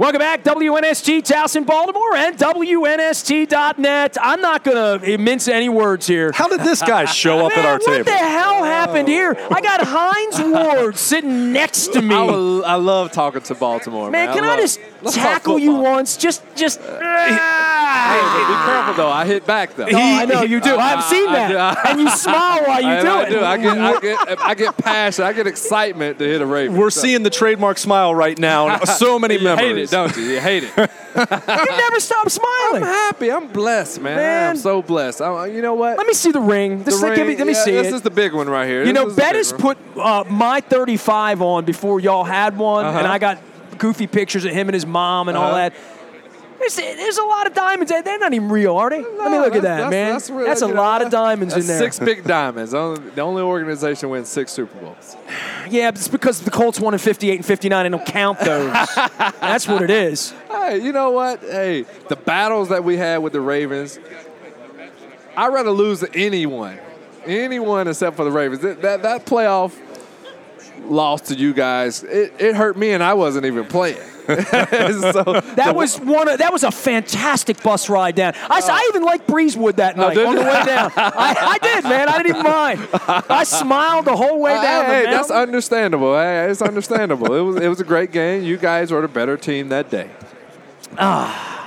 Welcome back, WNST Towson, Baltimore, and WNST.net. I'm not going to eh, mince any words here. How did this guy show up Man, at our what table? What the hell happened here? I got Hines Ward sitting next to me. I, I love talking to Baltimore, man. Man, can I, love- just tackle you once? Just, just. Hey, but be careful though. I hit back though. Oh, I know you do. I've seen that, I- and you smile while you I, do I it. do. I get, I get, I get passion. I get excitement to hit a Raven. We're So- seeing the trademark smile right now. So many you members. hate it, don't you? You hate it. you never stop smiling. I'm smiling. happy. I'm blessed, man. Man. I'm so blessed. I, you know what? Let me see the ring. This The is- give me- ring- let me yeah, see This it. is the big one right here. You This know, is the big Bettis one. put uh, my 35 on before y'all had one, Uh-huh. and I got goofy pictures of him and his mom and all Uh-huh. that. There's, there's a lot of diamonds. They're not even real, are they? Let me look at that, That's- man. That's, That's, that's a you know, lot of diamonds that's in there. Six big diamonds. The only organization wins six Super Bowls. Yeah, but it's because the Colts won in 58 and 59 and don't count those. That's what it is. Hey, you know what? Hey, the battles that we had with the Ravens, I'd rather lose to anyone, anyone except for the Ravens. That that, that playoff loss to you guys, it, it hurt me, and I wasn't even playing. so That was one. Of, that was a fantastic bus ride down. I even liked Breezewood that night Oh. on the way down. I, I did, man. I didn't even mind. I smiled the whole way down. Hey, hey, that's understandable. Hey, it's understandable. it was it was a great game. You guys were the better team that day. Ah.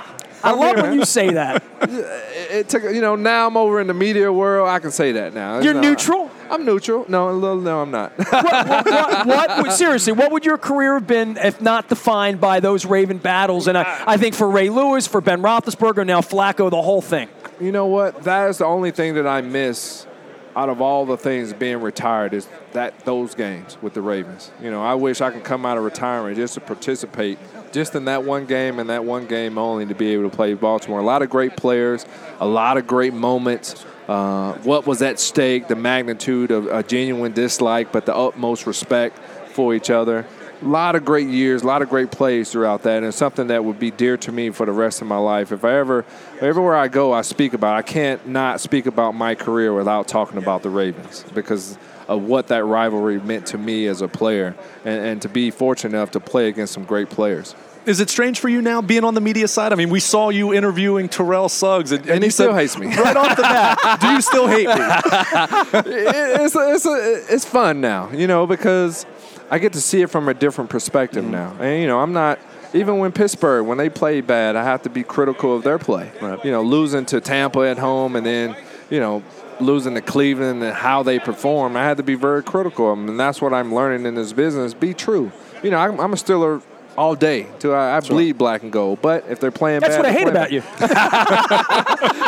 I love when you say that. It, it took you know now I'm over in the media world. I can say that now. You're No, neutral. I'm neutral. No, no, no, I'm not. what, what, what, what seriously, what would your career have been if not defined by those Raven battles? And I, I think for Ray Lewis, for Ben Roethlisberger, now Flacco, the whole thing. You know what? That is the only thing that I miss out of all the things being retired is that those games with the Ravens. You know, I wish I could come out of retirement just to participate just in that one game and that one game only to be able to play Baltimore. A lot of great players, a lot of great moments. Uh, what was at stake, the magnitude of a genuine dislike, but the utmost respect for each other. A lot of great years, a lot of great plays throughout that, and it's something that would be dear to me for the rest of my life. If I ever, everywhere I go, I speak about. I can't not speak about my career without talking about the Ravens because of what that rivalry meant to me as a player, and, and to be fortunate enough to play against some great players. Is it strange for you now being on the media side? I mean, we saw you interviewing Terrell Suggs, and, And he you still said hates me. right off the bat. Do you still hate me? it, it's a, it's a, it's fun now, you know, because I get to see it from a different perspective mm-hmm. now. And you know, I'm not even when Pittsburgh when they play bad, I have to be critical of their play. You know, losing to Tampa at home and then you know losing to Cleveland and how they perform, I had to be very critical of them, and that's what I'm learning in this business. Be true. You know, I'm, I'm a Steeler all day. Till I, I bleed black and gold. But if they're playing That's bad, what I hate about bad. you.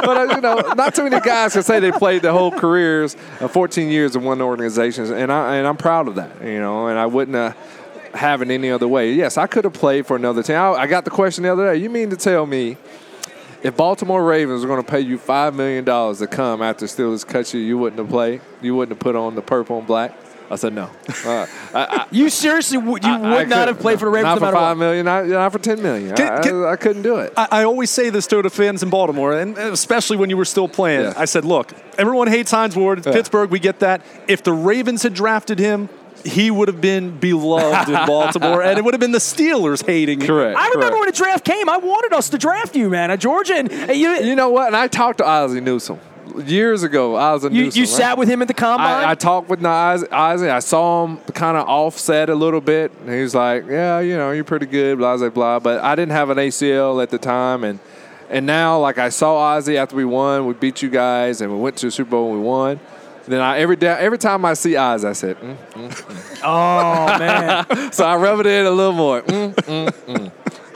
but uh, you know, not too many guys can say they played their whole careers, uh, 14 years in one organization, and I and I'm proud of that. You know, and I wouldn't uh, have it any other way. Yes, I could have played for another team. I, I got the question the other day. You mean to tell me? If Baltimore Ravens were going to pay you five million dollars to come after Steelers cut you, you wouldn't have played. You wouldn't have put on the purple and black. I said no. Uh, I, You seriously would you I- would I not couldn't. have played for the Ravens Not no for matter five what. million. Not, not for ten million. Can- I, can- I, I couldn't do it. I, I always say this to the fans in Baltimore, and especially when you were still playing. Yeah. I said, look, everyone hates Hines Ward. It's Yeah. Pittsburgh, we get that. If the Ravens had drafted him, he would have been beloved in Baltimore, and it would have been the Steelers hating him. Correct. I remember correct. when the draft came. I wanted us to draft you, man, at Georgia, and and you You know what? And I talked to Ozzie Newsome years ago. Ozzie you, Newsome. you right? sat with him at the combine. I, I talked with. Ozzie. I saw him kind of offset a little bit. And he was like, "Yeah, you know, you're pretty good." Blah blah blah. But I didn't have an ACL at the time, and and now like I saw Ozzie after we won. We beat you guys, and we went to the Super Bowl and we won. Then I every day, every time I see Oz, I said, mm. mm, mm, mm. oh man, so I rub it in a little more.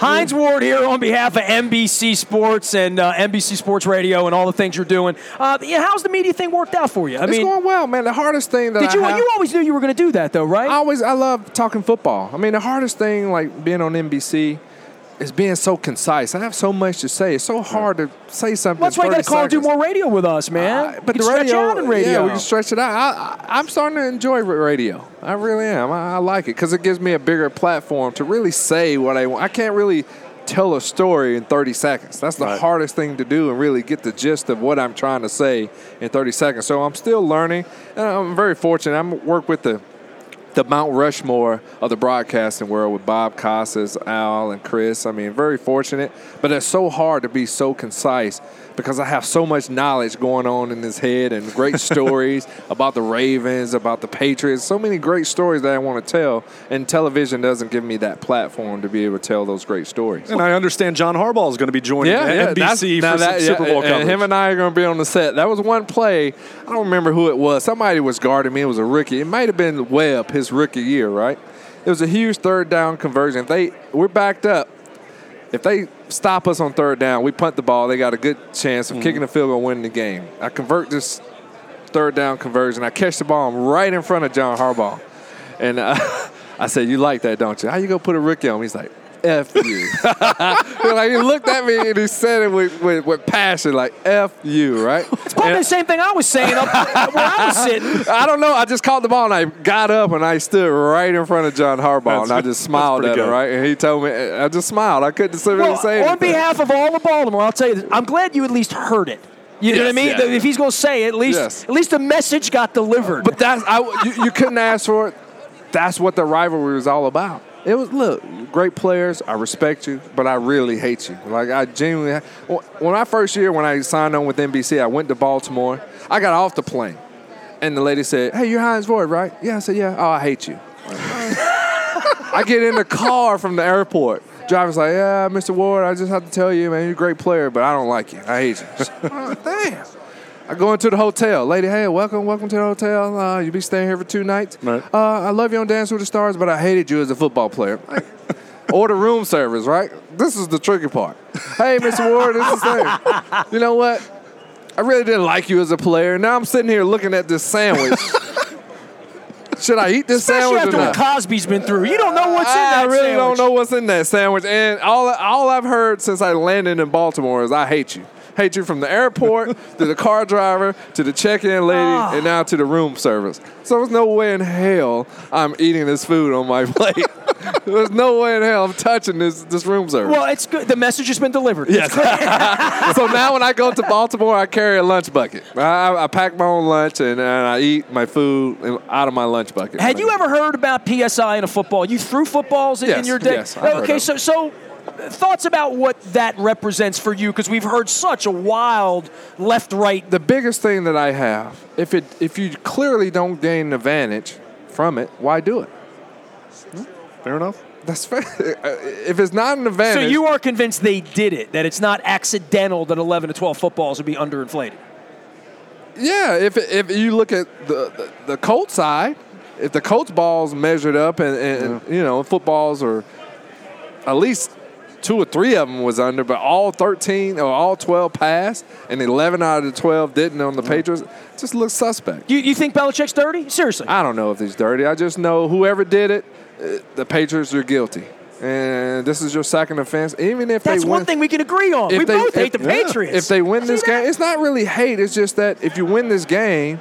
Hines Ward here on behalf of NBC Sports and uh, NBC Sports Radio and all the things you're doing. Uh, yeah, how's the media thing worked out for you? I It's mean, going well, man. The hardest thing that did I you have, you always knew you were going to do that though, right? I always I love talking football. I mean, the hardest thing like being on NBC is being so concise. I have so much to say. It's so hard to say something. Well, that's why you got to call and do more radio with us, man. Uh, but the radio, stretch out in radio. yeah, we can stretch it out. I, I, I'm starting to enjoy radio. I really am. I, I like it because it gives me a bigger platform to really say what I want. I can't really tell a story in 30 seconds. That's the hardest thing to do and really get the gist of what I'm trying to say in 30 seconds. So I'm still learning, and I'm very fortunate. I'm work with the the Mount Rushmore of the broadcasting world with Bob Costas, Al, and Chris. I mean, very fortunate, but it's so hard to be so concise because I have so much knowledge going on in this head and great stories about the Ravens, about the Patriots, so many great stories that I want to tell, and television doesn't give me that platform to be able to tell those great stories. And I understand John Harbaugh is going to be joining Yeah, NBC yeah. for now some that- Super yeah, Bowl and coverage. him and I are going to be on the set. That was one play. I don't remember who it was. Somebody was guarding me. It was a rookie. It might have been Webb, his rookie year, right? It was a huge third down conversion. They we're backed up. If they stop us on third down, we punt the ball. They got a good chance of kicking the field goal, and winning the game. I convert this third down conversion. I catch the ball I'm right in front of John Harbaugh, and uh, I said, "You like that, don't you? How you gonna put a rookie on?" me?" He's like, "F you." like he looked at me and he said it with, with, with passion, like "F you," right? It's probably the same thing I was saying up where I was sitting. I don't know. I just caught the ball and I got up and I stood right in front of John Harbaugh That's- and I just smiled at pretty him, right? And he told me, I just smiled. I couldn't really Well, say on behalf of all of Baltimore, I'll tell you this. I'm glad you at least heard it. You know what I mean? yeah. If he's going to say it, at least Yes. at least the message got delivered. But that's I, you, you couldn't ask for it. That's what the rivalry was all about. It was look, great players. I respect you, but I really hate you. Like I genuinely. When my first year, when I signed on with NBC, I went to Baltimore. I got off the plane, and the lady said, "Hey, you're Hines Ward, right?" Yeah, I said, "Yeah." Oh, I hate you. I get in the car from the airport. Driver's like, "Yeah, Mr. Ward, I just have to tell you, man, you're a great player, but I don't like you. I hate you." oh, damn. I go into the hotel. Lady, hey, welcome, welcome to the hotel. Uh, you be staying here for two nights. Right. Uh, I love you on Dance with the Stars, but I hated you as a football player. Order room service, right? This is the tricky part. Hey, Mr. Ward, this is thing. You know what? I really didn't like you as a player. Now I'm sitting here looking at this sandwich. Should I eat this Especially sandwich after or what? Cosby's been through. You don't know what's in I that really sandwich. don't know what's in that sandwich. And all all I've heard since I landed in Baltimore is I hate you. Hate you from the airport to the car driver to the check-in lady Ah. and now to the room service. So there's no way in hell I'm eating this food on my plate. there's no way in hell I'm touching this this room service. Well, it's good. The message has been delivered. Yes. so now when I go to Baltimore, I carry a lunch bucket. I, I pack my own lunch and, and I eat my food out of my lunch bucket. Had you ever heard about PSI in a football? You threw footballs in, in your day. yes, I've okay, so so thoughts about what that represents for you because we've heard such a wild left-right. the biggest thing that I have, if it if you clearly don't gain an advantage from it, why do it? Fair enough. That's fair. if it's not an advantage So you are convinced they did it, that it's not accidental that 11 to 12 footballs would be underinflated. yeah. If if you look at the the, the Colts side, if the Colts balls measured up and, and you know footballs are at least two or three of them was under, but all 13 or all 12 passed, and 11 out of the 12 didn't on the Patriots. Just looks suspect. You, you think Belichick's dirty? Seriously? I don't know if he's dirty. I just know whoever did it, uh, the Patriots are guilty. And this is your second offense. Even if That's they win, one thing we can agree on. We they- both hate if- the Patriots. If they win this that? game, it's not really hate. It's just that if you win this game,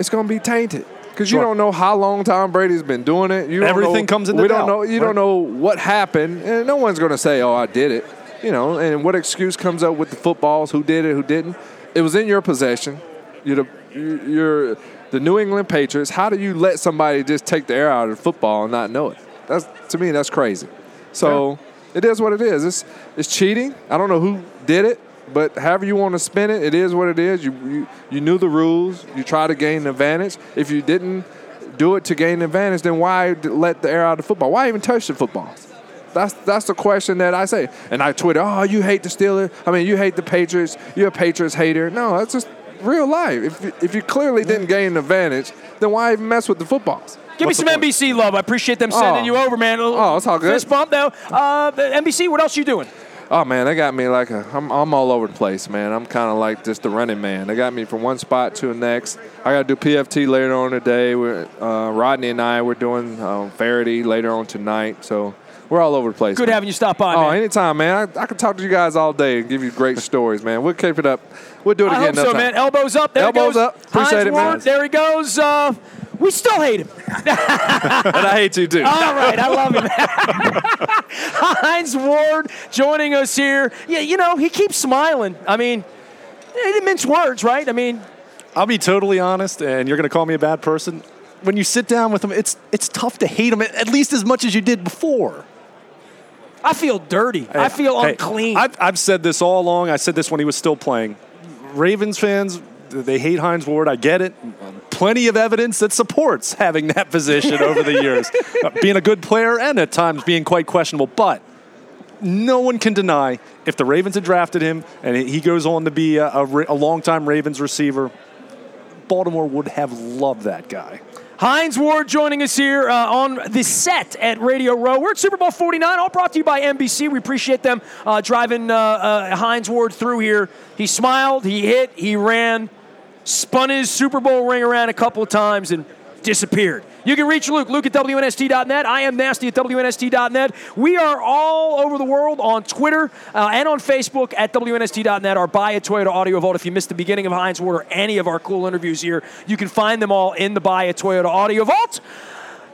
it's going to be tainted. Because you don't know how long Tom Brady's been doing it. You Everything know, comes into We doubt, don't know. You don't know what happened, and no one's going to say, "Oh, I did it." You know, and what excuse comes up with the footballs? Who did it? Who didn't? It was in your possession. You're the you're the New England Patriots. How do you let somebody just take the air out of the football and not know it? That's to me, that's crazy. So it is what it is. It's it's cheating. I don't know who did it, but however you want to spin it, it is what it is. You you, you knew the rules. You try to gain an advantage. If you didn't do it to gain an advantage, then why let the air out of the football? Why even touch the footballs? That's that's the question that I say. And I Twitter, oh, you hate the Steelers. I mean, you hate the Patriots. You're a Patriots hater. No, that's just real life. If you, if you clearly didn't gain an advantage, then why even mess with the footballs? Give What's me some? NBC love. I appreciate them sending Oh. you over, man. Oh, it's all good. Fist bump, though. Uh, NBC, what else you doing? Oh man, they got me like a. I'm, I'm all over the place, man. I'm kind of like just the running man. They got me from one spot to the next. I got to do PFT later on today. We're, uh, Rodney and I we're doing um, Faraday later on tonight. So we're all over the place. Good man. having you stop by, Oh, man. anytime, man. I, I can talk to you guys all day and give you great stories, man. We'll keep it up. We'll do it I again hope so, another man. Elbows up. There Elbows goes. up. Appreciate Hines it, man. There he goes. Uh, we still hate him. and I hate you too. All right, I love him. Hines Ward joining us here. Yeah, you know, he keeps smiling. I mean, he didn't mince words, right? I mean, I'll be totally honest, and you're going to call me a bad person. when you sit down with him, it's it's tough to hate him at least as much as you did before. I feel dirty. I feel Hey, unclean. I've, I've said this all along. I said this when he was still playing. Ravens fans, they hate Hines Ward. I get it. Plenty of evidence that supports having that position over the years, Uh, being a good player and at times being quite questionable. But no one can deny if the Ravens had drafted him and he goes on to be a, a, a longtime Ravens receiver, Baltimore would have loved that guy. Hines Ward joining us here uh, on the set at Radio Row. We're at Super Bowl 49, all brought to you by NBC. We appreciate them uh, driving uh, uh, Hines Ward through here. He smiled, he hit, he ran, spun his Super Bowl ring around a couple of times, and disappeared. You can reach Luke, Luke at WNST.net. I am Nasty at WNST.net. We are all over the world on Twitter uh, and on Facebook at WNST.net. Our Buy a Toyota audio vault. If you missed the beginning of Hines Ward or any of our cool interviews here, you can find them all in the Buy a Toyota audio vault.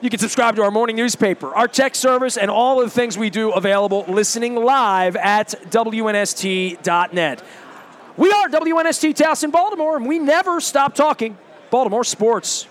You can subscribe to our morning newspaper, our tech service, and all of the things we do available listening live at WNST.net. We are WNST Towson, Baltimore, and we never stop talking Baltimore sports.